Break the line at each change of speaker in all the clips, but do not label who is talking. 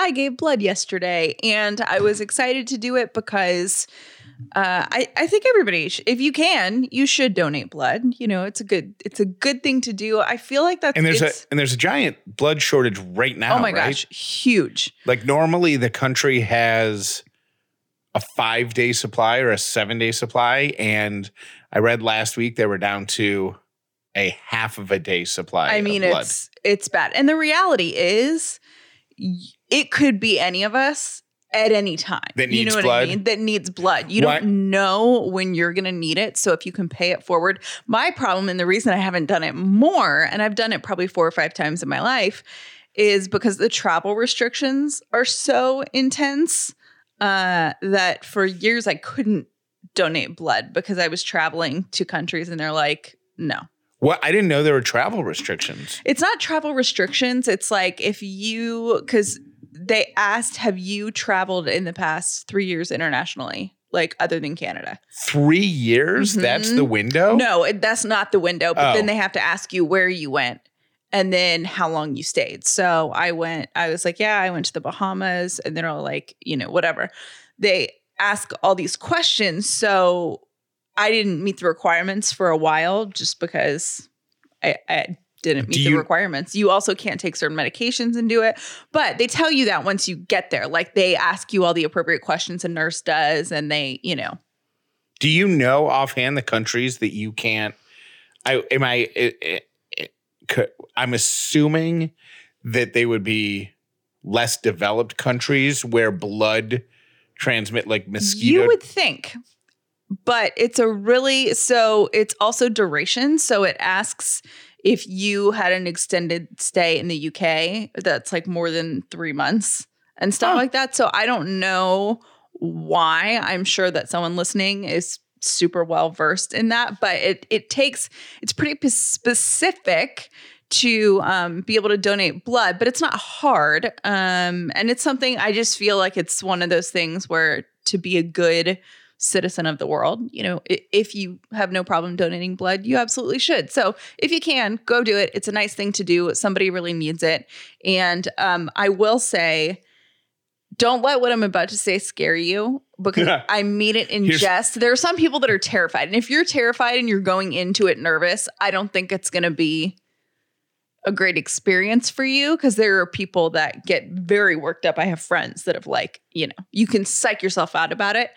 I gave blood yesterday, and I was excited to do it because uh, I I think everybody, sh- if you can, you should donate blood. You know, it's a good it's a good thing to do. I feel like that's
And there's a and there's a giant blood shortage right now.
oh my
right?
gosh, huge.
Like normally the country has a five day supply or a seven day supply. And I read last week they were down to a half of a day supply.
I mean, it's it's bad, and the reality is, y- it could be any of us at any time.
That
you
needs
know what
blood?
I mean? That needs blood. You
What-
don't know when you're going to need it, so if you can pay it forward. My problem, and the reason I haven't done it more, and I've done it probably four or five times in my life, is because the travel restrictions are so intense uh, that for years I couldn't donate blood because I was traveling to countries and they're like, no.
what I didn't know there were travel restrictions.
It's not travel restrictions. It's like if you, because they asked, have you traveled in the past three years internationally, like other than Canada?
Three years? That's
Mhm.
the window?
No, it, that's not the window. But
Oh.
then they have to ask you where you went and then how long you stayed. So I went, I was like, yeah, I went to the Bahamas. And they're all like, you know, whatever. They ask all these questions. So I didn't meet the requirements for a while just because I, I didn't meet
Do
the requirements. You also can't take certain medications and do it. But they tell you that once you get there. Like they ask you all the appropriate questions a nurse does. And they, you know,
Do you know offhand the countries that you can't? I am I. It, it, it, could- I'm assuming that they would be less developed countries where blood transmit like mosquito.
You would think, but it's a really so it's also duration. So it asks if you had an extended stay in the UK that's like more than three months and stuff
Huh.
like that. So I don't know why. I'm sure that someone listening is super well versed in that, but it it takes it's pretty p- specific to um, be able to donate blood, but it's not hard. Um, and it's something I just feel like it's one of those things where to be a good citizen of the world, you know, if you have no problem donating blood, you absolutely should. So if you can, go do it. It's a nice thing to do. Somebody really needs it. And um, I will say, don't let what I'm about to say scare you because I mean it in
Here's-
jest. There are some people that are terrified. And if you're terrified and you're going into it nervous, I don't think it's going to be a great experience for you because there are people that get very worked up. I have friends that have like, you know, you can psych yourself out about it.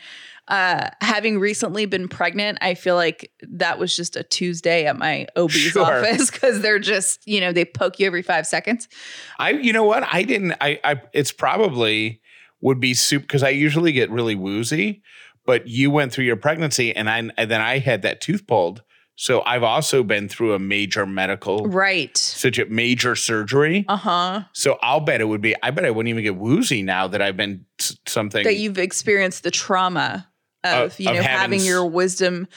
Uh, having recently been pregnant, I feel like that was just a Tuesday at my OB's
Sure.
office because they're just, you know, they poke you every five seconds.
I, you know what? I didn't. I, I it's probably would be soup because I usually get really woozy, but you went through your pregnancy and I and then I had that tooth pulled. So I've also been through a major medical,
Right.
such a major surgery.
Uh huh.
So I'll bet it would be. I bet I wouldn't even get woozy now that I've been something.
That you've experienced the trauma of,
Of-
you
of
know,
having
having your wisdom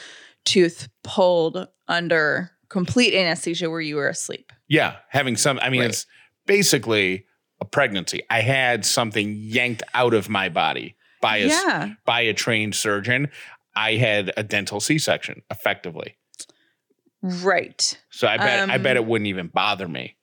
tooth pulled under complete anesthesia where you were asleep.
yeah, having some. I mean,
Right.
it's basically a pregnancy. I had something yanked out of my body by a
Yeah.
by a trained surgeon. I had a dental C section, effectively.
Right.
So I bet I bet
Um,
it wouldn't even bother me.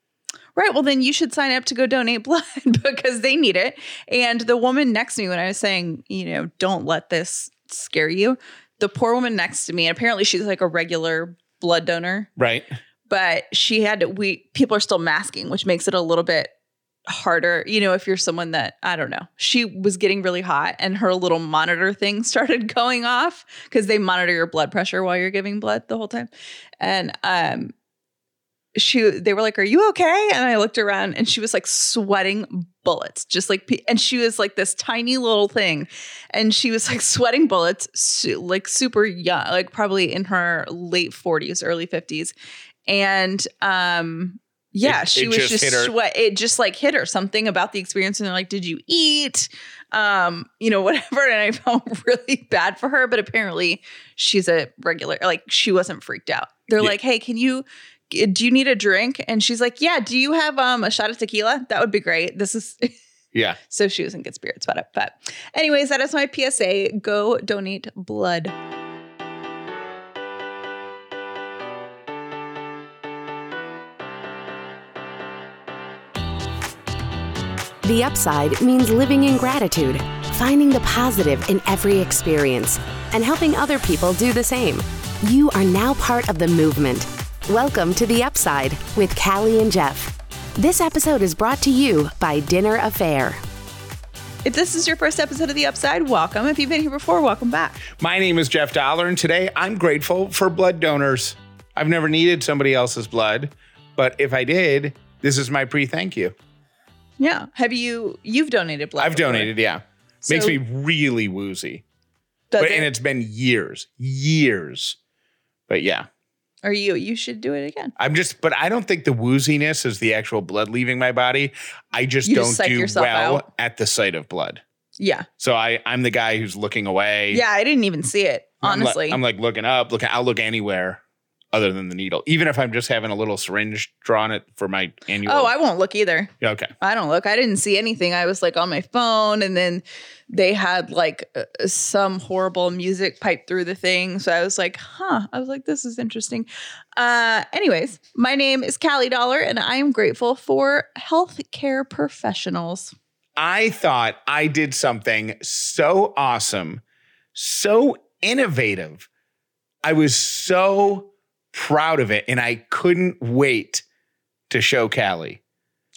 Right. Well, then you should sign up to go donate blood because they need it. And the woman next to me, when I was saying, you know, don't let this scare you, the poor woman next to me, and apparently she's like a regular blood donor,
Right?
but she had to, we, people are still masking, which makes it a little bit harder. You know, if you're someone that, I don't know, she was getting really hot and her little monitor thing started going off because they monitor your blood pressure while you're giving blood the whole time. And, um, she they were like are you okay and i looked around and she was like sweating bullets just like and she was like this tiny little thing and she was like sweating bullets su- like super young like probably in her late 40s early 50s and um yeah
It-
she
it
was
just
just, sweat it just like hit her something about the experience and they're like did you eat? Um you know whatever and i felt really bad for her but apparently she's a regular like she wasn't freaked out. They're
Yeah.
like hey can you do you need a drink? And she's like yeah do you have um a shot of tequila? That would be great. This is
Yeah.
so she was in good spirits about it. But anyways that is my psa go donate blood
The upside means living in gratitude, finding the positive in every experience, and helping other people do the same. You are now part of the movement. Welcome to The Upside with Callie and Jeff. This episode is brought to you by Dinner A'Fare.
If this is your first episode of The Upside, welcome. If you've been here before, welcome back.
My name is Jeff Dauler, and today I'm grateful for blood donors. I've never needed somebody else's blood, but if I did, this is my pre thank you.
Yeah. Have you, you've donated blood?
I've
before.
donated, yeah. Makes me really woozy.
Does
But,
it?
and it's been years, years. But yeah,
Or you, you should do it again.
I'm just, but I don't think the wooziness is the actual blood leaving my body. I just
You
don't
just
do well
out.
at the sight of blood.
Yeah.
So I, I'm the guy who's looking away.
Yeah. I didn't even see it,
I'm li-
honestly.
I'm like looking up, looking. I'll look anywhere other than the needle, even if I'm just having a little syringe drawn it for my annual.
oh, I won't look either.
Yeah, okay.
I don't look. I didn't see anything. I was like on my phone, and then they had like uh, some horrible music pipe through the thing. So I was like, huh. I was like, this is interesting. Uh, anyways, my name is Callie Dauler, and I am grateful for healthcare professionals.
I thought I did something so awesome, so innovative. I was so proud of it, and I couldn't wait to show Callie.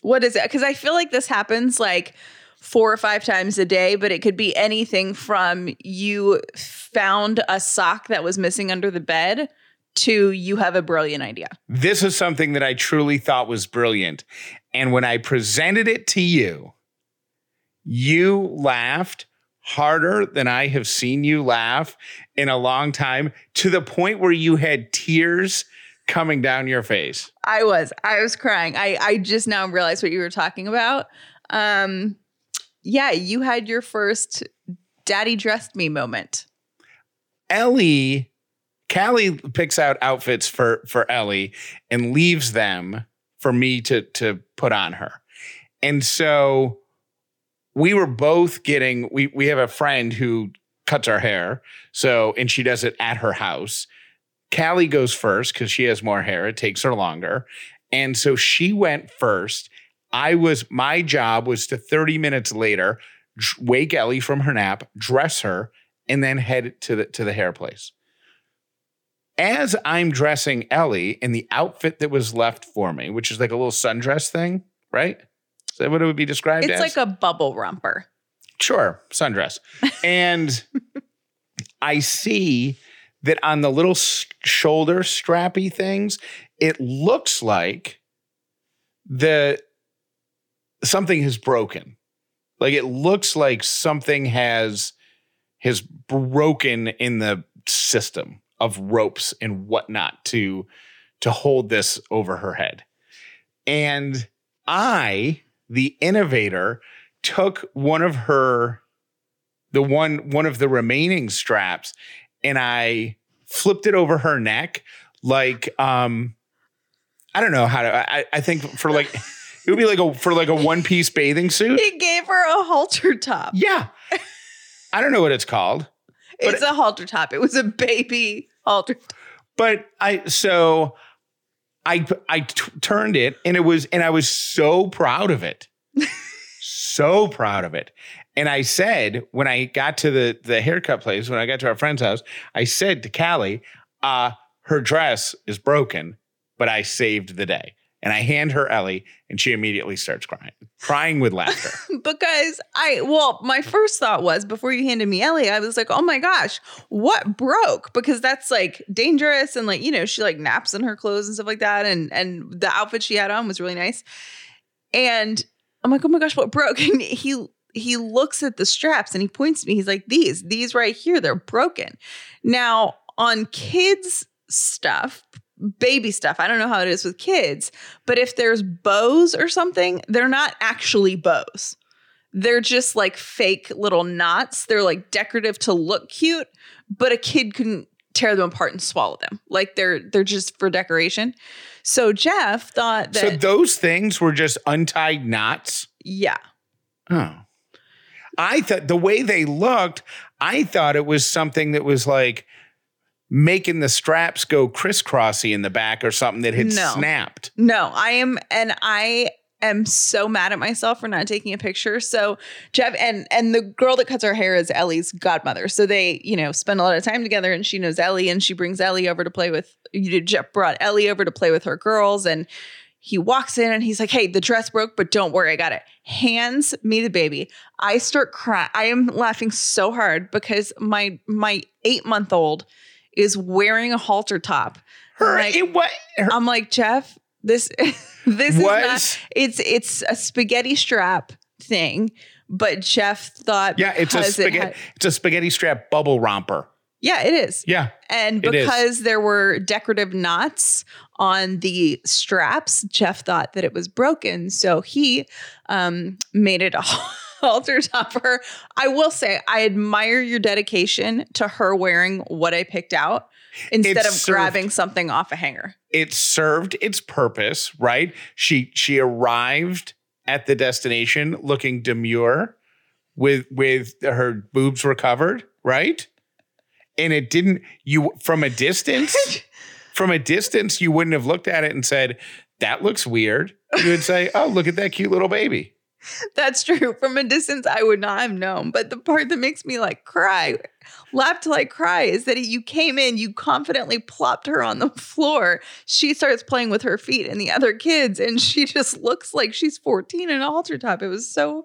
What is it? Because I feel like this happens like four or five times a day, but it could be anything from you found a sock that was missing under the bed to you have a brilliant idea.
This is something that I truly thought was brilliant. And when I presented it to you, you laughed harder than I have seen you laugh in a long time to the point where you had tears coming down your face.
I was. I was crying. I I just now realized what you were talking about. Um yeah, you had your first daddy dressed me moment.
Ellie, Callie picks out outfits for for Ellie and leaves them for me to to put on her. And so we were both getting we we have a friend who cuts our hair. So and she does it at her house. Callie goes first because she has more hair. It takes her longer. And so she went first. I was my job was to 30 minutes later wake Ellie from her nap, dress her, and then head to the to the hair place. As I'm dressing Ellie in the outfit that was left for me, which is like a little sundress thing, right? Is that what it would be described
It's
as?
like a bubble romper.
Sure, sundress. and I see that on the little s- shoulder strappy things, it looks like the something has broken. Like it looks like something has has broken in the system of ropes and whatnot to to hold this over her head. And I, the innovator, took one of her the one one of the remaining straps and I flipped it over her neck like um I don't know how to I, I think for like it would be like a for like a one piece bathing suit.
He gave her a halter top.
Yeah. I don't know what it's called.
It's a halter top. It was a baby halter top.
But I so I I t- turned it and it was and I was so proud of it. so proud of it. And I said when I got to the the haircut place, when I got to our friend's house, I said to Callie, uh, her dress is broken, but I saved the day. And I hand her Ellie, and she immediately starts crying, crying with laughter.
because I well, my first thought was before you handed me Ellie, I was like, oh my gosh, what broke? Because that's like dangerous and like you know she like naps in her clothes and stuff like that, and and the outfit she had on was really nice, and I'm like, oh my gosh, what broke? And he he looks at the straps and he points to me. He's like, these these right here, they're broken. Now on kids stuff. Baby stuff. I don't know how it is with kids, but if there's bows or something, they're not actually bows they're just like fake little knots. They're like decorative to look cute, but a kid couldn't tear them apart and swallow them. Like they're they're just for decoration. So Jeff thought that
so those things were just untied knots.
yeah.
Oh. I thought the way they looked, I thought it was something that was like making the straps go crisscrossy in the back or something that had
No.
snapped.
No, I am and I am so mad at myself for not taking a picture. So Jeff and and the girl that cuts her hair is Ellie's godmother. So they, you know, spend a lot of time together and she knows Ellie and she brings Ellie over to play with you know, Jeff brought Ellie over to play with her girls and he walks in and he's like, "Hey, the dress broke, but don't worry, I got it." Hands me the baby. I start crying. I am laughing so hard because my my 8-month-old is wearing a halter top.
Her,
Like-
it, what? Her,
I'm like, "Jeff, this this is not it's it's a spaghetti strap thing." But Jeff thought
yeah, it's a
because it
spaghetti.
had-
it's a spaghetti strap bubble romper.
yeah, it is.
Yeah,
And because there were decorative knots on the straps, Jeff thought that it was broken. So he um, made it a halter top for her. I will say, I admire your dedication to her wearing what I picked out instead of
served-
grabbing something off a hanger.
it served its purpose, right? She she arrived at the destination looking demure, with with her boobs were covered, right? And it didn't. You from a distance, from a distance, you wouldn't have looked at it and said, "That looks weird." You would say, "Oh, look at that cute little baby."
That's true. From a distance, I would not have known. But the part that makes me like cry, laugh till I cry, is that you came in, you confidently plopped her on the floor. She starts playing with her feet and the other kids, and she just looks like she's 14 in a halter top. It was so,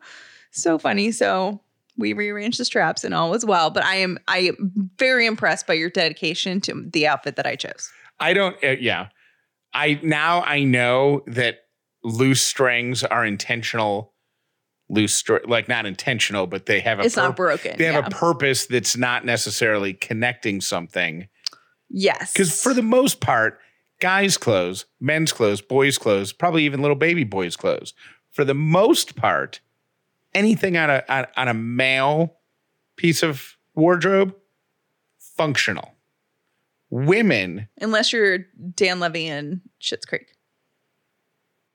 so funny. So we rearranged the straps and all was well. But I am I am very impressed by your dedication to the outfit that I chose.
I don't. Uh, yeah, I now I know that loose strings are intentional. Loose str- like not intentional, but they have a
It's not broken.
they have
yeah.
a purpose that's not necessarily connecting something.
yes.
Because for the most part, guys' clothes, men's clothes, boys' clothes, probably even little baby boys' clothes, for the most part, anything on a on, on a male piece of wardrobe, functional. Women,
unless you're Dan Levy and Schitt's Creek.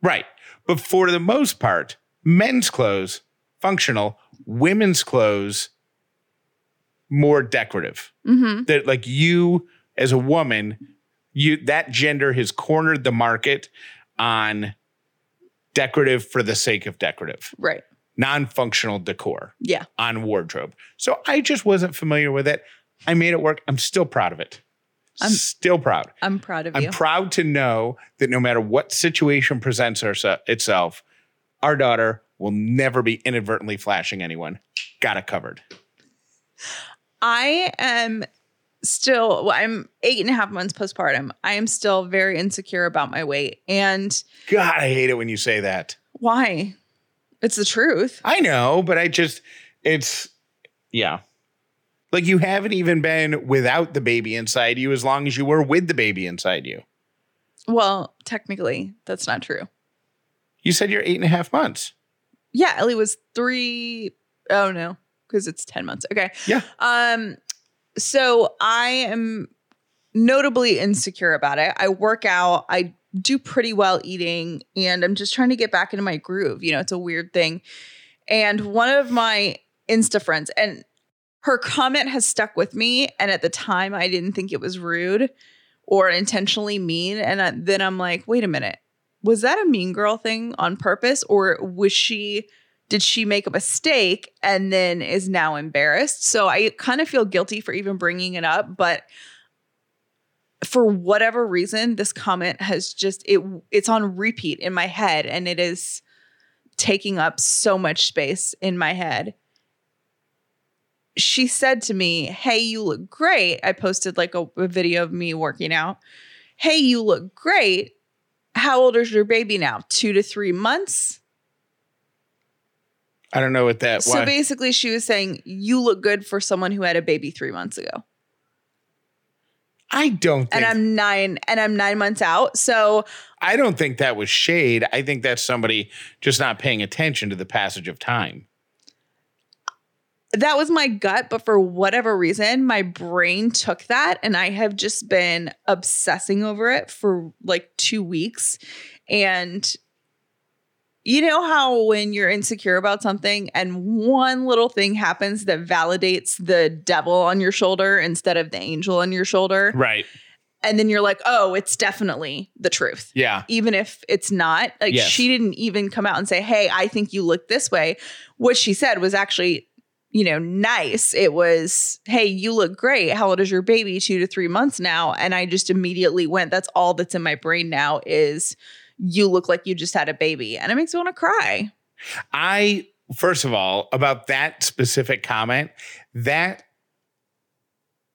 right. But for the most part, men's clothes, functional, women's clothes, more decorative.
Mm-hmm.
that like you as a woman you that gender has cornered the market on decorative for the sake of decorative
Right.
non-functional decor
Yeah.
on wardrobe so i just wasn't familiar with it i made it work i'm still proud of it
I'm-
still proud
I'm proud of you.
i'm proud to know that no matter what situation presents itself our daughter will never be inadvertently flashing anyone got it covered
I am still, well, I'm eight and a half months postpartum. I am still very insecure about my weight. And
god i hate it when you say that
why? It's the truth.
I know, but I just it's yeah. Like you haven't even been without the baby inside you as long as you were with the baby inside you.
Well, technically, that's not true.
You said you're eight and a half months.
Yeah, Ellie was three oh no, because it's 10 months. Okay.
Yeah.
Um, so I am notably insecure about it. I work out, I do pretty well eating, and I'm just trying to get back into my groove. You know, it's a weird thing. And one of my Insta friends, and her comment has stuck with me. And at the time, I didn't think it was rude or intentionally mean. And I- then I'm like, wait a minute, was that a mean girl thing on purpose? Or was she, did she make a mistake and then is now embarrassed? So I kind of feel guilty for even bringing it up. But for whatever reason, this comment has just, it it's on repeat in my head and it is taking up so much space in my head she said to me, Hey, you look great. I posted like a, a video of me working out. Hey, you look great. How old is your baby now? Two to three months.
I don't know what that
So
why.
basically, she was saying, You look good for someone who had a baby three months ago.
I don't think
And I'm nine and I'm nine months out. So
I don't think that was shade. I think that's somebody just not paying attention to the passage of time.
That was my gut. But for whatever reason, my brain took that and I have just been obsessing over it for like two weeks. And you know how when you're insecure about something and one little thing happens that validates the devil on your shoulder instead of the angel on your shoulder?
Right.
and then you're like, oh, it's definitely the truth.
Yeah.
Even if it's not, like
Yes.
she didn't even come out and say, hey, I think you look this way. What she said was actually, you know, nice. It was, hey, you look great. How old is your baby? Two to three months now. And I just immediately went, that's all that's in my brain now is you look like you just had a baby. And it makes me want to cry.
I first of all about that specific comment that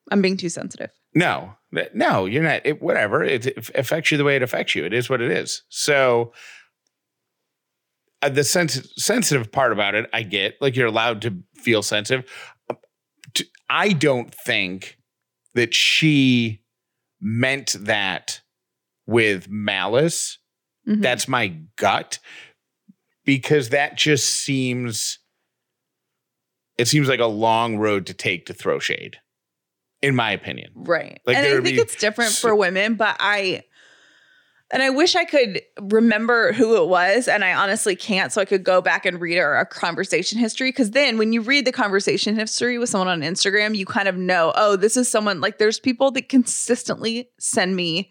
I'm being too sensitive.
no no you're not it, whatever it, it affects you the way it affects you it is what it is so the sens- sensitive part about it i get like you're allowed to feel sensitive I don't think that she meant that with malice
Mhm.
that's my gut because that just seems it seems like a long road to take to throw shade in my opinion
Right.
Like,
and I think
be
it's different
so-
for women, but I and I wish I could remember who it was, and I honestly can't. So I could go back and read our, our conversation history. Because then, when you read the conversation history with someone on Instagram, you kind of know, oh, this is someone like. There's people that consistently send me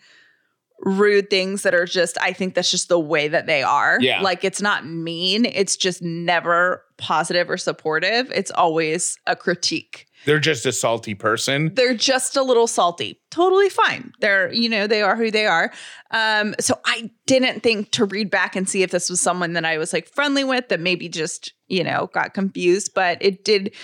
rude things that are just. I think that's just the way that they are.
Yeah.
like it's not mean. It's just never positive or supportive. It's always a critique
they're just a salty person
they're just a little salty. Totally fine. They're, you know, they are who they are. Um, so I didn't think to read back and see if this was someone that I was like friendly with that maybe just, you know, got confused, but it did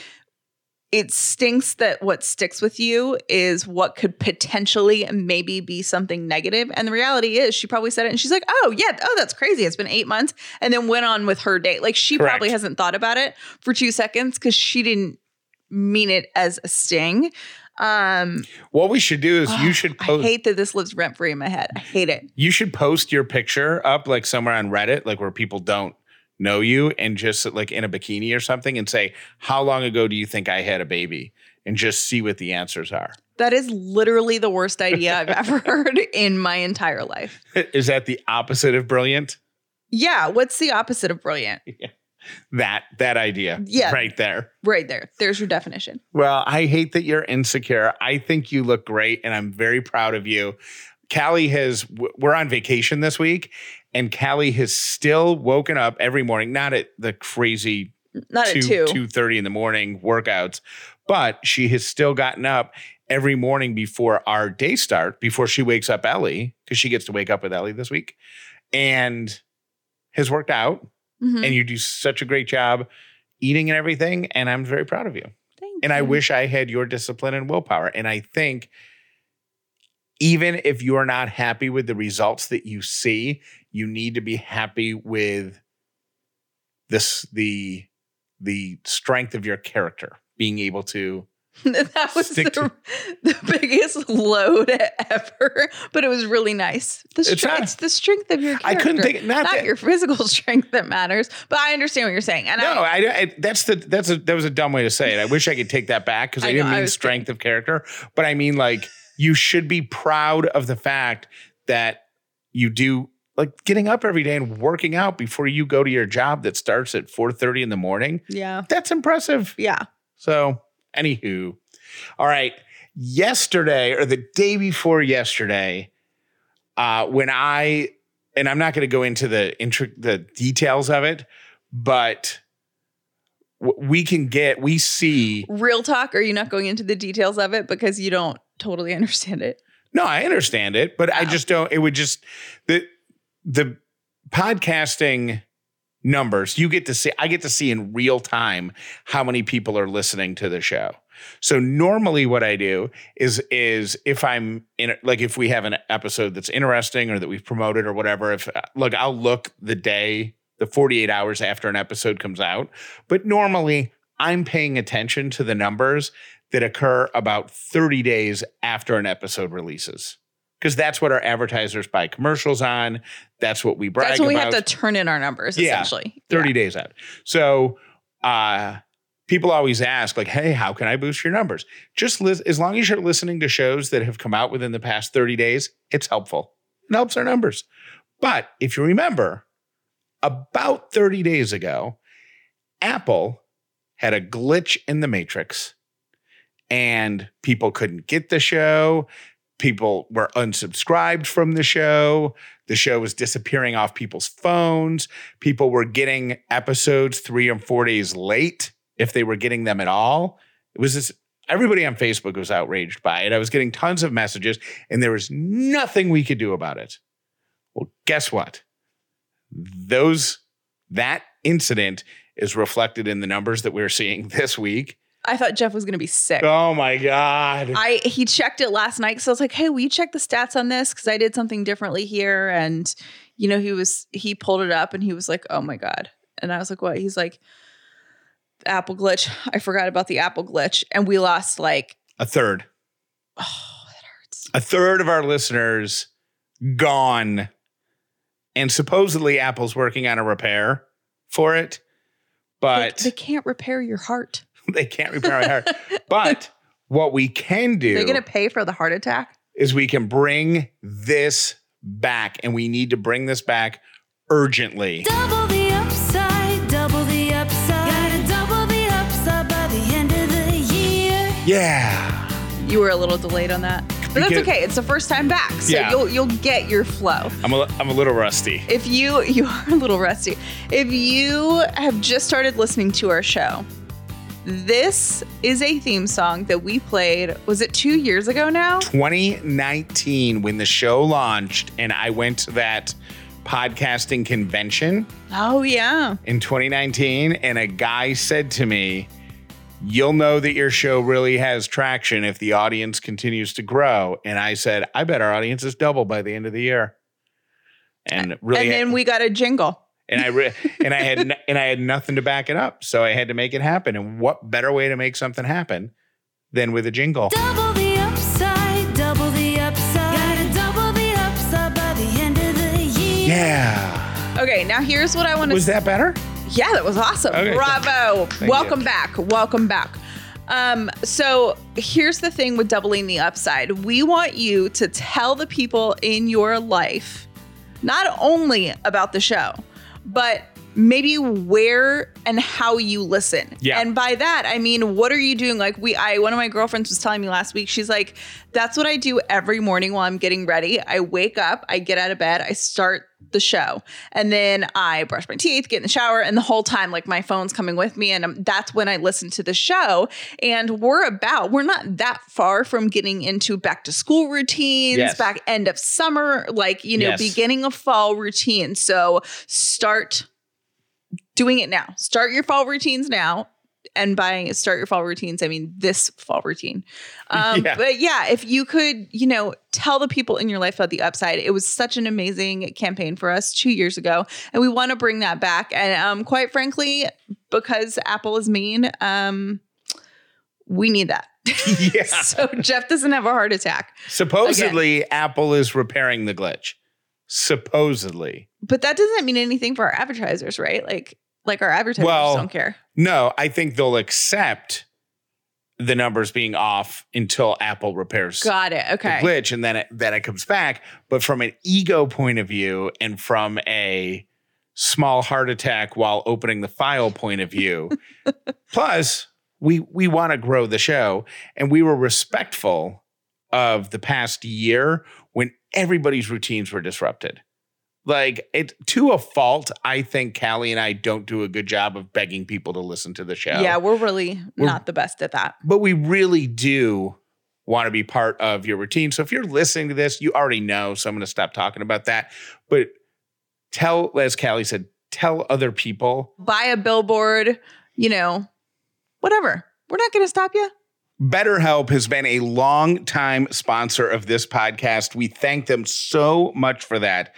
it stinks that what sticks with you is what could potentially maybe be something negative. And the reality is she probably said it and she's like, oh yeah, oh, that's crazy. It's been eight months. And then went on with her date. Like she
Correct.
probably hasn't thought about it for two seconds because she didn't mean it as a sting. Um
what we should do is you should
I hate that this lives rent free in my head. I hate it.
you should post your picture up like somewhere on reddit like where people don't know you and just like in a bikini or something and say how long ago do you think i had a baby and just see what the answers are
That is literally the worst idea I've ever heard in my entire life.
is that the opposite of brilliant
Yeah, what's the opposite of brilliant? Yeah.
that that idea
Yeah.
right there
Right there. There's your definition.
Well, I hate that you're insecure. I think you look great and I'm very proud of you. Callie has, we're on vacation this week and Callie has still woken up every morning, not at the crazy
Not
two,
at two.
2.30 in the morning workouts, but she has still gotten up every morning before our day start, before she wakes up Ellie, because she gets to wake up with Ellie this week and has worked out.
Mhm.
And you do such a great job eating and everything. And I'm very proud of you.
Thank
And I wish I had your discipline and willpower. And I think even if you're not happy with the results that you see, you need to be happy with this the the strength of your character, being able to
that was
Stick
the, the biggest load ever, but it was really nice. The
It's
strength,
not-
it's the strength of your character.
I couldn't think not,
not
that,
your physical strength that matters, but I understand what you're saying. And
no,
I,
I, I that's the that's a that was a dumb way to say it. I wish I could take that back because I,
I
didn't
I
mean strength of character, but I mean like you should be proud of the fact that you do like getting up every day and working out before you go to your job that starts at 4:30 in the morning.
yeah,
That's impressive.
yeah.
So, anywho, all right. Yesterday or the day before yesterday, uh, when I and I'm not going to go into the intri- the details of it, but w- we can get we see.
Real talk. Are you not going into the details of it because you don't totally understand it?
No, I understand it, but I just don't. It would just the the podcasting numbers you get to see i get to see in real time how many people are listening to the show. So normally what i do is is if i'm in like if we have an episode that's interesting or that we've promoted or whatever if look i'll look the day the 48 hours after an episode comes out. But normally i'm paying attention to the numbers that occur about 30 days after an episode releases because that's what our advertisers buy commercials on that's what we brag
That's when we
about
have to turn in our numbers,
Yeah.
essentially.
30 days out. So uh people always ask like, "Hey, how can I boost your numbers?" Just lis- as long as you're listening to shows that have come out within the past 30 days, it's helpful. It helps our numbers. But if you remember, about 30 days ago, Apple had a glitch in the matrix and people couldn't get the show. People were unsubscribed from the show. The show was disappearing off people's phones. People were getting episodes three and four days late if they were getting them at all. It was this everybody on Facebook was outraged by it. I was getting tons of messages, and there was nothing we could do about it. Well, guess what? Those that incident is reflected in the numbers that we're seeing this week.
I thought Jeff was going to be sick.
Oh my god!
I he checked it last night, so I was like, "Hey, will you check the stats on this? Because I did something differently here." And you know, he was he pulled it up, and he was like, "Oh my god!" And I was like, "What?" He's like, "Apple glitch. I forgot about the Apple glitch, and we lost like
a third.
Oh, that hurts.
A third of our listeners gone, and supposedly Apple's working on a repair for it, but
they, they can't repair your heart.
they can't repair my heart. but what we can do
They're going to pay for the heart attack.
is we can bring this back, and we need to bring this back urgently.
Double the upside, double the upside. Gotta double the upside by the end of the year.
Yeah.
You were a little delayed on that, but that's
Because-
okay. It's the first time back, so
Yeah.
you'll you'll get your flow.
I'm a, I'm a little rusty.
If you you are a little rusty, if you have just started listening to our show, this is a theme song that we played. Was it two years ago now?
2019, when the show launched, and I went to that podcasting convention
Oh yeah.
in 2019, and a guy said to me, You'll know that your show really has traction if the audience continues to grow. And I said, I bet our audience is double by the end of the year. And really,
and then we got a jingle.
And I re- and I had n- and I had nothing to back it up, so I had to make it happen. And what better way to make something happen than with a jingle?
Double the upside, double the upside. Gotta double the upside by the end of the year.
Yeah,
Okay, now here's what I want to.
was that better?
Yeah, that was awesome.
Okay.
Bravo.
Thank
Welcome
you.
back. Welcome back. Um, so here's the thing with doubling the upside. We want you to tell the people in your life not only about the show, but maybe where and how you listen.
Yeah.
And by that, I mean, what are you doing? Like we I one of my girlfriends was telling me last week, she's like, that's what I do every morning while I'm getting ready. I wake up, I get out of bed, I start the show, and then I brush my teeth, get in the shower, and the whole time, like my phone's coming with me, and um that's when I listen to the show. And we're about, we're not that far from getting into back to school routines,
Yes.
back end of summer, like you know,
Yes.
beginning of fall routine. So start doing it now. Start your fall routines now. And by start your fall routines, I mean this fall routine. Um,
Yeah.
But yeah, if you could, you know, tell the people in your life about the upside. It was such an amazing campaign for us two years ago, and we want to bring that back. And um, quite frankly, because Apple is mean, um, we need that.
Yeah.
so Jeff doesn't have a heart attack.
Supposedly, Apple is repairing the glitch. Supposedly,
But that doesn't mean anything for our advertisers, right? Like, like our advertisers
Well,
don't care.
no. I think they'll accept the numbers being off until Apple repairs
Got it.
the
Okay.
glitch, and then it then it comes back. But from an ego point of view, and from a small heart attack while opening the file point of view, plus we we want to grow the show, and we were respectful of the past year when everybody's routines were disrupted. Like it to a fault, I think Callie and I don't do a good job of begging people to listen to the show
Yeah, we're really
We're-
not the best at that.
but we really do want to be part of your routine. So if you're listening to this, you already know. So I'm going to stop talking about that. But tell, as Callie said, tell other people.
Buy a billboard, you know, whatever. We're not going to stop you.
BetterHelp has been a long time sponsor of this podcast. We thank them so much for that.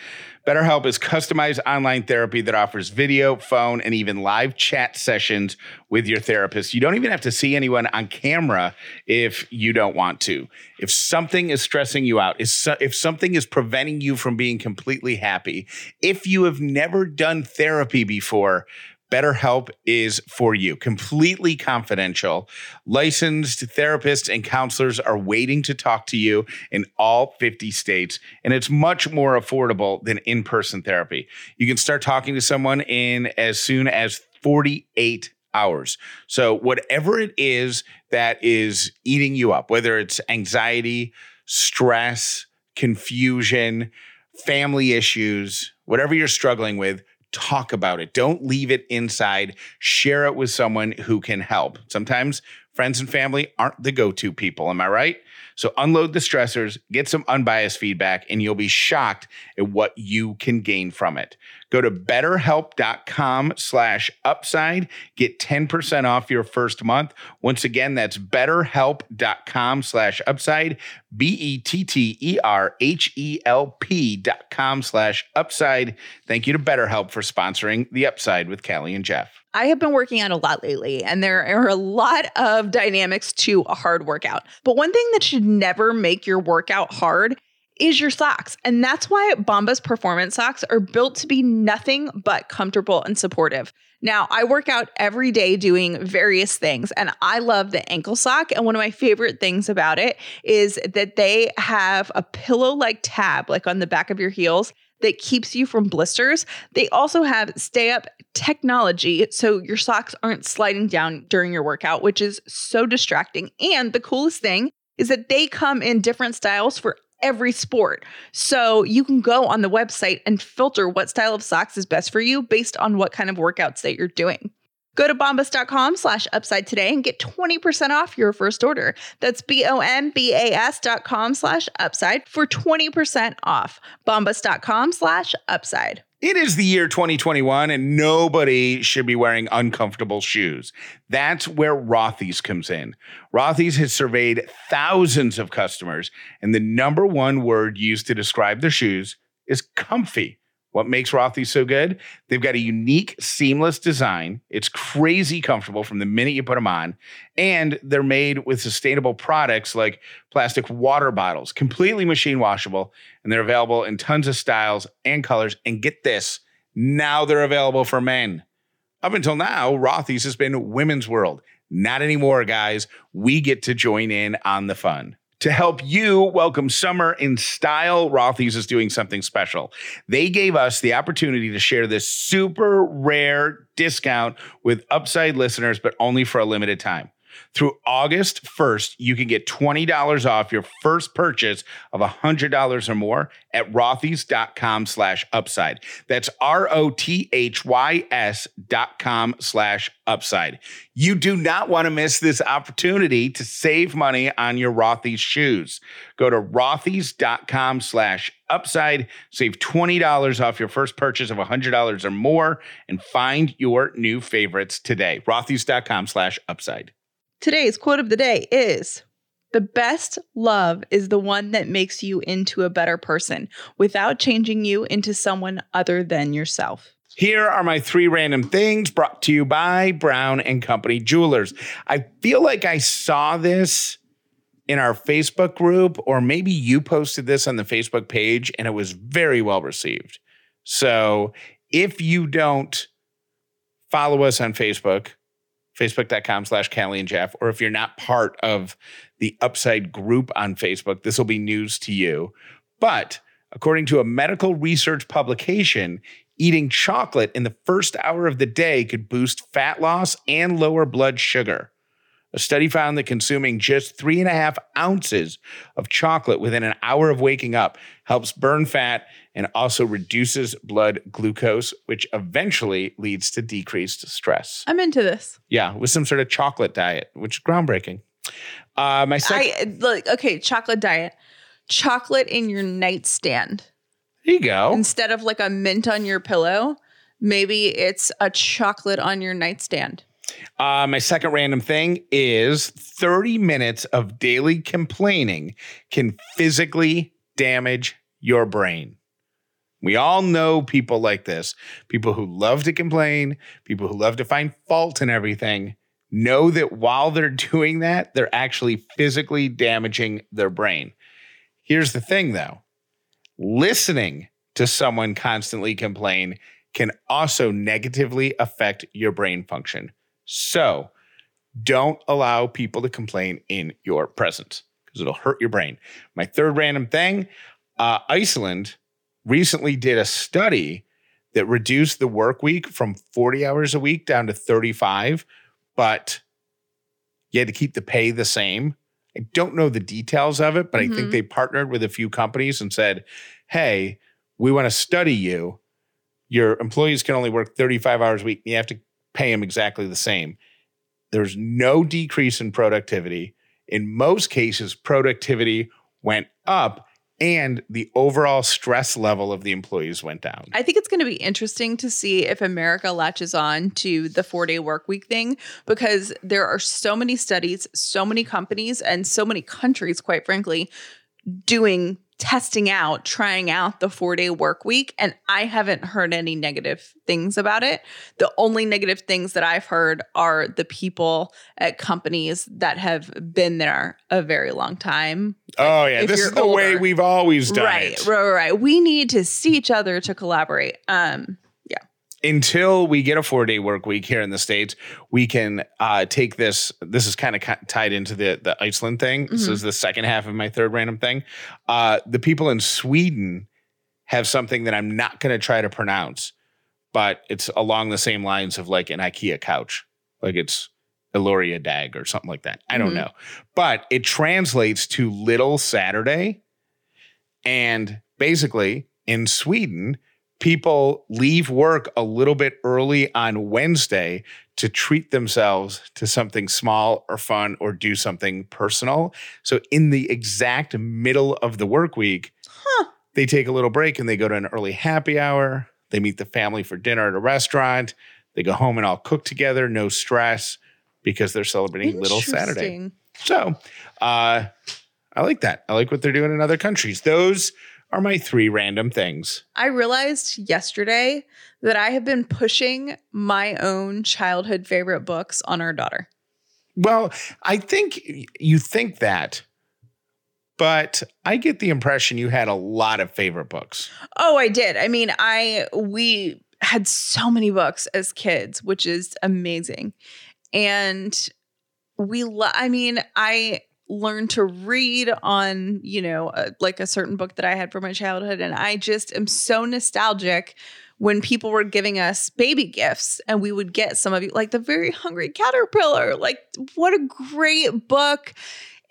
BetterHelp is customized online therapy that offers video, phone, and even live chat sessions with your therapist. You don't even have to see anyone on camera if you don't want to. If something is stressing you out, if, so- if something is preventing you from being completely happy, if you have never done therapy before, BetterHelp is for you. Completely confidential. Licensed therapists and counselors are waiting to talk to you in all 50 states, and it's much more affordable than in person therapy. You can start talking to someone in as soon as 48 hours. So, whatever it is that is eating you up, whether it's anxiety, stress, confusion, family issues, whatever you're struggling with, talk about it. Don't leave it inside. Share it with someone who can help. Sometimes friends and family aren't the go to people. Am I right? So unload the stressors, get some unbiased feedback, and you'll be shocked at what you can gain from it. Go to betterhelp.com slash upside. Get 10% off your first month. Once again, that's betterhelp.com slash upside. B-E-T-T-E-R-H-E-L-P dot com slash upside. Thank you to BetterHelp for sponsoring the upside with Callie and Jeff.
I have been working out a lot lately, and there are a lot of dynamics to a hard workout. But one thing that should never make your workout hard is your socks. And that's why Bombas performance socks are built to be nothing but comfortable and supportive. Now, I work out every day doing various things, and I love the ankle sock. And one of my favorite things about it is that they have a pillow like tab, like on the back of your heels, that keeps you from blisters. They also have stay up technology so your socks aren't sliding down during your workout, which is so distracting. And the coolest thing is that they come in different styles for every sport. So you can go on the website and filter what style of socks is best for you based on what kind of workouts that you're doing. Go to bombas.com slash upside today and get 20% off your first order. That's B-O-M-B-A-S dot com slash upside for 20% off. Bombas.com slash upside.
It is the year 2021 and nobody should be wearing uncomfortable shoes. That's where Rothy's comes in. Rothy's has surveyed thousands of customers and the number one word used to describe their shoes is comfy. What makes Rothy's so good? They've got a unique, seamless design. It's crazy comfortable from the minute you put them on. And they're made with sustainable products like plastic water bottles, completely machine washable. And they're available in tons of styles and colors. And get this now they're available for men. Up until now, Rothy's has been women's world. Not anymore, guys. We get to join in on the fun. To help you welcome summer in style, Rothy's is doing something special. They gave us the opportunity to share this super rare discount with Upside listeners, but only for a limited time. Through August 1st, you can get $20 off your first purchase of $100 or more at rothys.com slash upside. That's R-O-T-H-Y-S dot com slash upside. You do not want to miss this opportunity to save money on your Rothys shoes. Go to rothys.com slash upside, save $20 off your first purchase of $100 or more, and find your new favorites today. rothys.com slash upside.
Today's quote of the day is The best love is the one that makes you into a better person without changing you into someone other than yourself.
Here are my three random things brought to you by Brown and Company Jewelers. I feel like I saw this in our Facebook group, or maybe you posted this on the Facebook page and it was very well received. So if you don't follow us on Facebook, facebook.com slash Callie and Jeff, or if you're not part of the Upside group on Facebook, this will be news to you. But according to a medical research publication, eating chocolate in the first hour of the day could boost fat loss and lower blood sugar. A study found that consuming just three and a half ounces of chocolate within an hour of waking up helps burn fat and also reduces blood glucose, which eventually leads to decreased stress.
I'm into this.
Yeah, with some sort of chocolate diet, which is groundbreaking. Uh, my second,
I like okay, chocolate diet. Chocolate in your nightstand.
there you go.
Instead of like a mint on your pillow, maybe it's a chocolate on your nightstand.
Uh, my second random thing is 30 minutes of daily complaining can physically damage your brain. We all know people like this people who love to complain, people who love to find fault in everything. Know that while they're doing that, they're actually physically damaging their brain. Here's the thing though listening to someone constantly complain can also negatively affect your brain function. So don't allow people to complain in your presence because it'll hurt your brain. My third random thing uh, Iceland recently did a study that reduced the work week from 40 hours a week down to 35, but you had to keep the pay the same. I don't know the details of it, but I think
Mhm.
they partnered with a few companies and said, "Hey, we want to study you. Your employees can only work 35 hours a week. And you have to pay them exactly the same." There's no decrease in productivity. In most cases, productivity went up and the overall stress level of the employees went down.
I think it's going to be interesting to see if America latches on to the four day work week thing because there are so many studies, so many companies, and so many countries, quite frankly, doing testing out, trying out the four day work week. And I haven't heard any negative things about it. The only negative things that I've heard are the people at companies that have been there a very long time.
oh yeah, this is the way we've always done
Right,
it.
right, right, right. We need to see each other to collaborate. Um,
until we get a four day work week here in the states, we can uh, take this. This is kind of tied into the the Iceland thing. This
Mhm.
is the second half of my third random thing. Uh, the people in Sweden have something that I'm not going to try to pronounce, but it's along the same lines of like an IKEA couch, like it's Eloria Dag or something like that. I don't
Mhm.
know, but it translates to Little Saturday, and basically in Sweden people leave work a little bit early on Wednesday to treat themselves to something small or fun or do something personal. So in the exact middle of the work week,
Huh.
they take a little break and they go to an early happy hour. They meet the family for dinner at a restaurant. They go home and all cook together, no stress because they're celebrating Little Saturday. So, uh, I like that. I like what they're doing in other countries. Those are my three random things.
I realized yesterday that I have been pushing my own childhood favorite books on our daughter.
Well, I think you think that, but I get the impression you had a lot of favorite books.
Oh, I did. I mean, I we had so many books as kids, which is amazing. And we lo- I mean, I learned to read on, you know, uh, like a certain book that I had from my childhood. And I just am so nostalgic when people were giving us baby gifts and we would get some of you like the very hungry caterpillar like what a great book.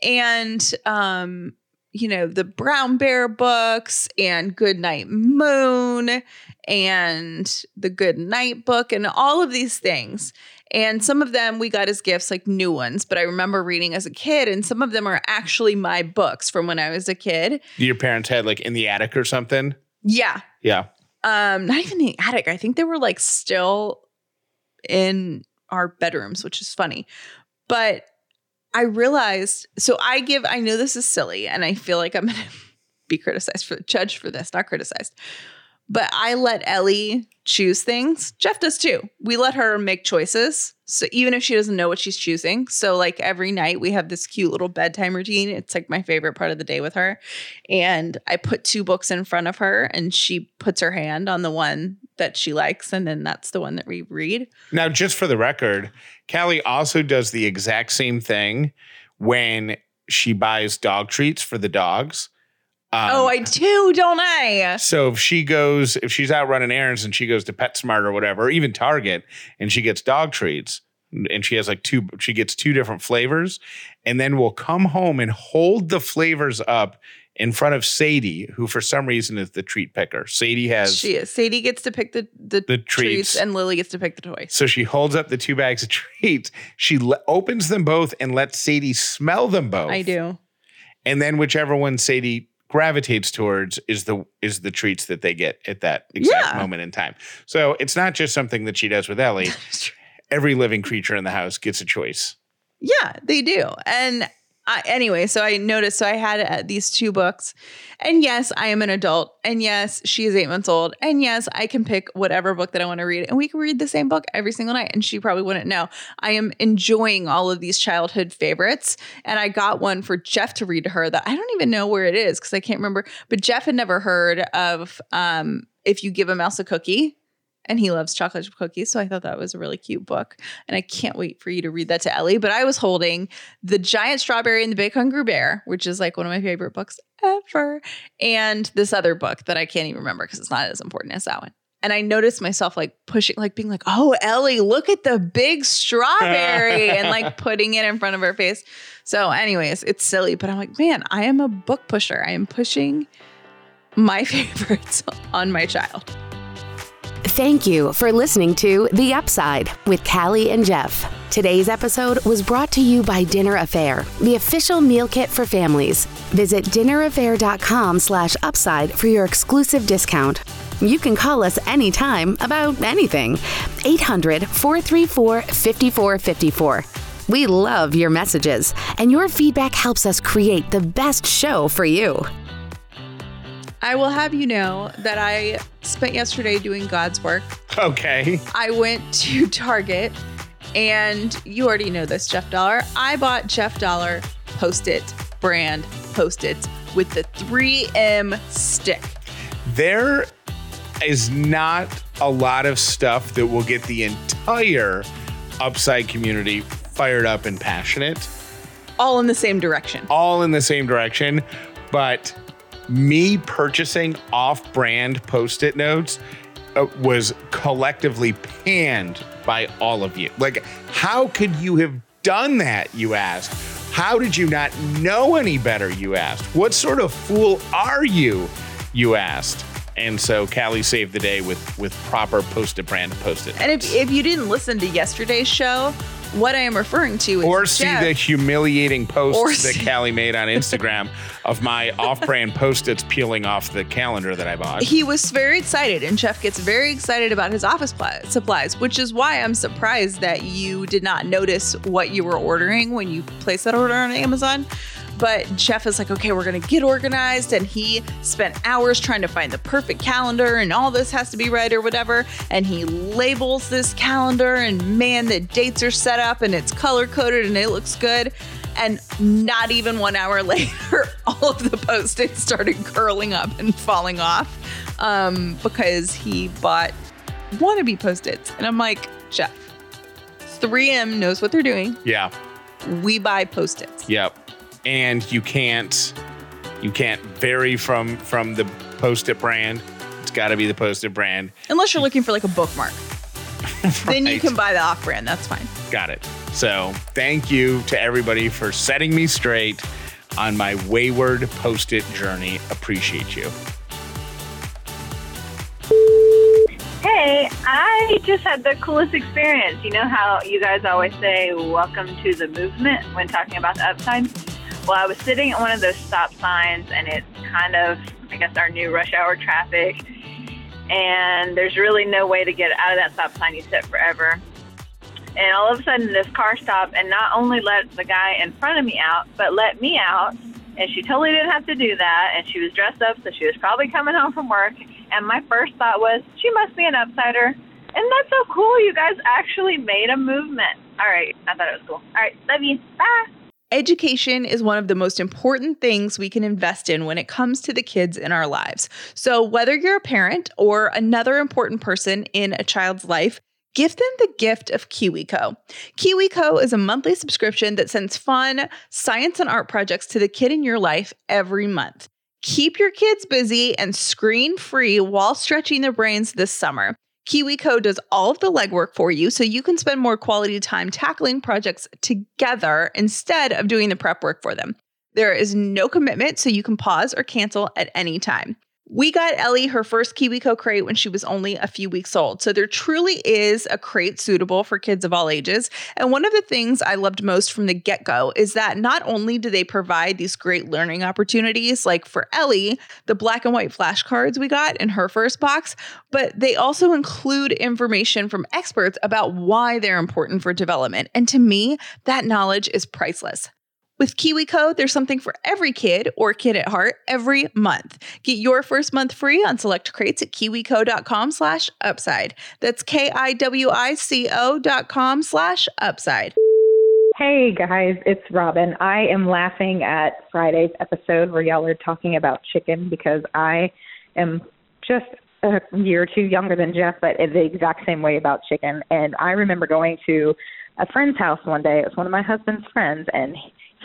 And um you know the brown bear books and good night moon and the good night book and all of these things and some of them we got as gifts like new ones but i remember reading as a kid and some of them are actually my books from when i was a kid.
Your parents had like in the attic or something.
yeah.
Yeah.
um not even the attic. I think they were like still in our bedrooms which is funny. But i realized so i give i know this is silly and i feel like i'm gonna be criticized for judged for this not criticized but i let ellie choose things. Jeff does too. We let her make choices. So even if she doesn't know what she's choosing. So like every night we have this cute little bedtime routine. It's like my favorite part of the day with her. And I put two books in front of her and she puts her hand on the one that she likes and then that's the one that we read.
Now, just for the record, Callie also does the exact same thing when she buys dog treats for the dogs. Um,
oh, I do, don't I?
So if she goes, if she's out running errands and she goes to PetSmart or whatever, or even Target, and she gets dog treats, and she has like two, she gets two different flavors, and then we'll come home and hold the flavors up in front of Sadie, who for some reason is the treat picker. Sadie has,
She is. Sadie gets to pick the, the,
The
treats.
treats.
and Lily gets to pick the toys.
so she holds up the two bags of treats. She le- opens them both and lets Sadie smell them both.
I do.
and then whichever one Sadie gravitates towards is the is the treats that they get at that exact
Yeah.
moment in time. So it's not just something that she does with Ellie. Every living creature in the house gets a choice.
Yeah, they do. And I, anyway, so I noticed, so I had uh, these two books. And yes, I am an adult. And yes, she is eight months old. And yes, I can pick whatever book that I want to read. And we can read the same book every single night. And she probably wouldn't know. I am enjoying all of these childhood favorites. And I got one for Jeff to read to her that I don't even know where it is because I can't remember. But Jeff had never heard of um, If You Give a Mouse a Cookie. And he loves chocolate chip cookies. So I thought that was a really cute book. And I can't wait for you to read that to Ellie. But I was holding The Giant Strawberry and the Big Hungry Bear, which is like one of my favorite books ever. And this other book that I can't even remember because it's not as important as that one. And I noticed myself like pushing, like being like, oh, Ellie, look at the big strawberry and like putting it in front of her face. So, anyways, it's silly, but I'm like, man, I am a book pusher. I am pushing my favorites on my child.
Thank you for listening to The Upside with Callie and Jeff. Today's episode was brought to you by Dinner A'Fare, the official meal kit for families. Visit dinnerafare.com slash upside for your exclusive discount. You can call us anytime about anything. 800 434 5454. We love your messages, and your feedback helps us create the best show for you.
I will have you know that I spent yesterday doing God's work.
Okay.
I went to Target and you already know this, Jeff Dauler. I bought Jeff Dauler Post It brand Post Its with the 3M stick.
There is not a lot of stuff that will get the entire upside community fired up and passionate,
All in the same direction.
all in the same direction. But me purchasing off brand post it notes uh, was collectively panned by all of you. Like, how could you have done that? You asked. How did you not know any better? You asked. What sort of fool are you? You asked. And so Callie saved the day with with proper post it brand post it.
And if, if you didn't listen to yesterday's show, what I am referring to is
or see
Jeff.
the humiliating posts that Callie made on Instagram of my off-brand post-its peeling off the calendar that I bought.
he was very excited, and Jeff gets very excited about his office pli- supplies, which is why I'm surprised that you did not notice what you were ordering when you placed that order on Amazon. But Jeff is like, okay, we're gonna get organized, and he spent hours trying to find the perfect calendar, and all this has to be right or whatever. And he labels this calendar, and man, the dates are set up, and it's color coded, and it looks good. And not even one hour later, all of the post its started curling up and falling off um, because he bought wannabe post its. And I'm like, Jeff, 3M knows what they're doing.
yeah.
We buy post its.
Yep. And you can't you can't vary from from the post-it brand. It's got to be the post-it brand.
Unless you're looking for like a bookmark. Then you can buy the off brand. That's fine.
Got it. So, thank you to everybody for setting me straight on my wayward post-it journey. Appreciate you.
Hey, I just had the coolest experience. You know how you guys always say, Welcome to the movement when talking about the upside? Well, I was sitting at one of those stop signs, and it's kind of, I guess, our new rush hour traffic. And there's really no way to get out of that stop sign. You sit forever. And all of a sudden, this car stopped and not only let the guy in front of me out, but let me out. And she totally didn't have to do that. And she was dressed up, so she was probably coming home from work. And my first thought was, she must be an upsider. And that's so cool. You guys actually made a movement. All right. I thought it was cool. All right. Love you. Bye.
Education is one of the most important things we can invest in when it comes to the kids in our lives. So, whether you're a parent or another important person in a child's life, give them the gift of KiwiCo. KiwiCo is a monthly subscription that sends fun science and art projects to the kid in your life every month. Keep your kids busy and screen free while stretching their brains this summer. KiwiCo does all of the legwork for you so you can spend more quality time tackling projects together instead of doing the prep work for them. There is no commitment, so you can pause or cancel at any time. We got Ellie her first KiwiCo crate when she was only a few weeks old. So there truly is a crate suitable for kids of all ages. And one of the things I loved most from the get go is that not only do they provide these great learning opportunities, like for Ellie, the black and white flashcards we got in her first box, but they also include information from experts about why they're important for development. And to me, that knowledge is priceless. With KiwiCo, there's something for every kid or kid at heart every month. Get your first month free on select crates at kiwico.com slash upside. That's K-I-W-I-C-O dot com slash upside.
Hey guys, it's Robin. I am laughing at Friday's episode where y'all are talking about chicken because I am just a year or two younger than Jeff, but in the exact same way about chicken. And I remember going to a friend's house one day. It was one of my husband's friends, and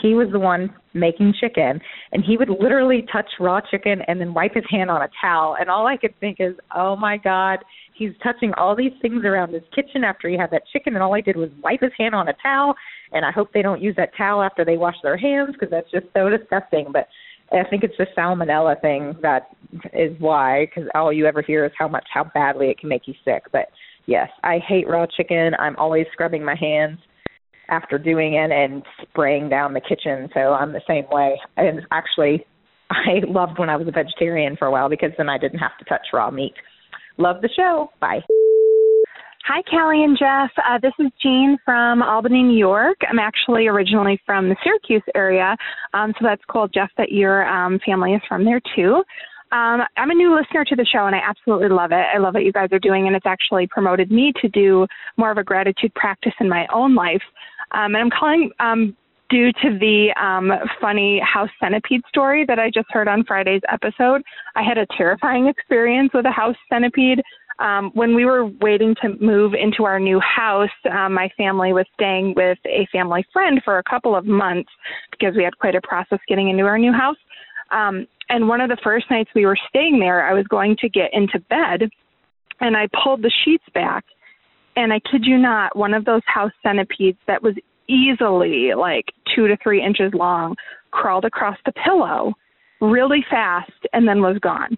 he was the one making chicken, and he would literally touch raw chicken and then wipe his hand on a towel. And all I could think is, oh my God, he's touching all these things around his kitchen after he had that chicken, and all I did was wipe his hand on a towel. And I hope they don't use that towel after they wash their hands because that's just so disgusting. But I think it's the salmonella thing that is why, because all you ever hear is how much, how badly it can make you sick. But yes, I hate raw chicken. I'm always scrubbing my hands after doing it and spraying down the kitchen. So I'm the same way. And actually, I loved when I was a vegetarian for a while because then I didn't have to touch raw meat. Love the show. Bye.
Hi, Callie and Jeff. Uh, this is Jean from Albany, New York. I'm actually originally from the Syracuse area, um, so that's cool, Jeff, that your um, family is from there too. Um, I'm a new listener to the show, and I absolutely love it. I love what you guys are doing, and it's actually promoted me to do more of a gratitude practice in my own life. Um, and I'm calling um, due to the um, funny house centipede story that I just heard on Friday's episode. I had a terrifying experience with a house centipede. Um, when we were waiting to move into our new house, um, my family was staying with a family friend for a couple of months because we had quite a process getting into our new house. Um, and one of the first nights we were staying there, I was going to get into bed and I pulled the sheets back. And I kid you not, one of those house centipedes that was easily like two to three inches long crawled across the pillow really fast and then was gone.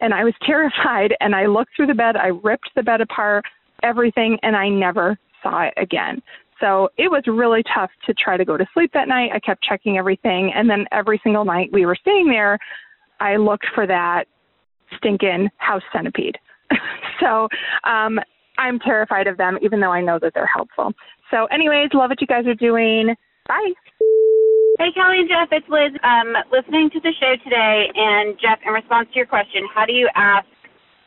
And I was terrified and I looked through the bed, I ripped the bed apart, everything, and I never saw it again. So it was really tough to try to go to sleep that night. I kept checking everything. And then every single night we were staying there, I looked for that stinking house centipede. so um, I'm terrified of them, even though I know that they're helpful. So, anyways, love what you guys are doing. Bye.
Hey, Callie and Jeff, it's Liz. Um, listening to the show today, and Jeff, in response to your question, how do you ask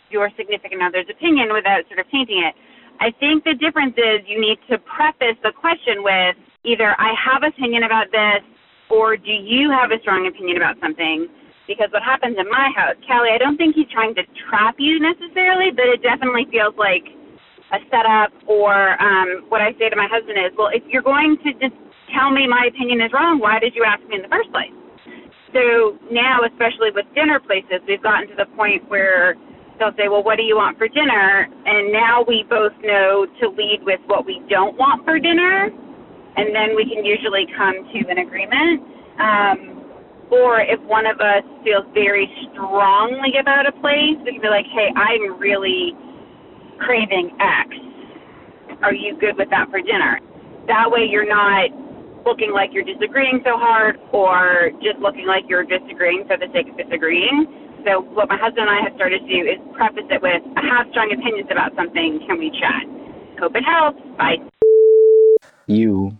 your significant other's opinion without sort of tainting it? I think the difference is you need to preface the question with either I have opinion about this, or do you have a strong opinion about something? Because what happens in my house, Callie, I don't think he's trying to trap you necessarily, but it definitely feels like a setup or um, what I say to my husband is, well, if you're going to just tell me my opinion is wrong, why did you ask me in the first place? So now, especially with dinner places, we've gotten to the point where they'll say, well, what do you want for dinner? And now we both know to lead with what we don't want for dinner, and then we can usually come to an agreement. Um, or if one of us feels very strongly about a place, we can be like, hey, I'm really craving X. Are you good with that for dinner? That way you're not looking like you're disagreeing so hard or just looking like you're disagreeing for the sake of disagreeing. So what my husband and I have started to do is preface it with, I have strong opinions about something. Can we chat? Hope it helps. Bye.
You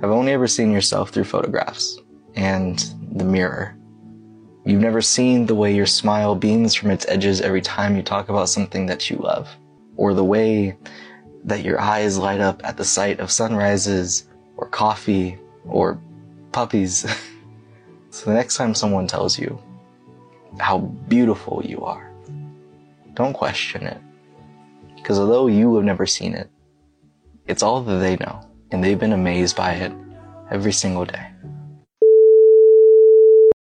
have only ever seen yourself through photographs and the mirror. You've never seen the way your smile beams from its edges every time you talk about something that you love or the way that your eyes light up at the sight of sunrises or coffee or puppies. so the next time someone tells you how beautiful you are, don't question it. Because although you have never seen it, it's all that they know, and they've been amazed by it every single day.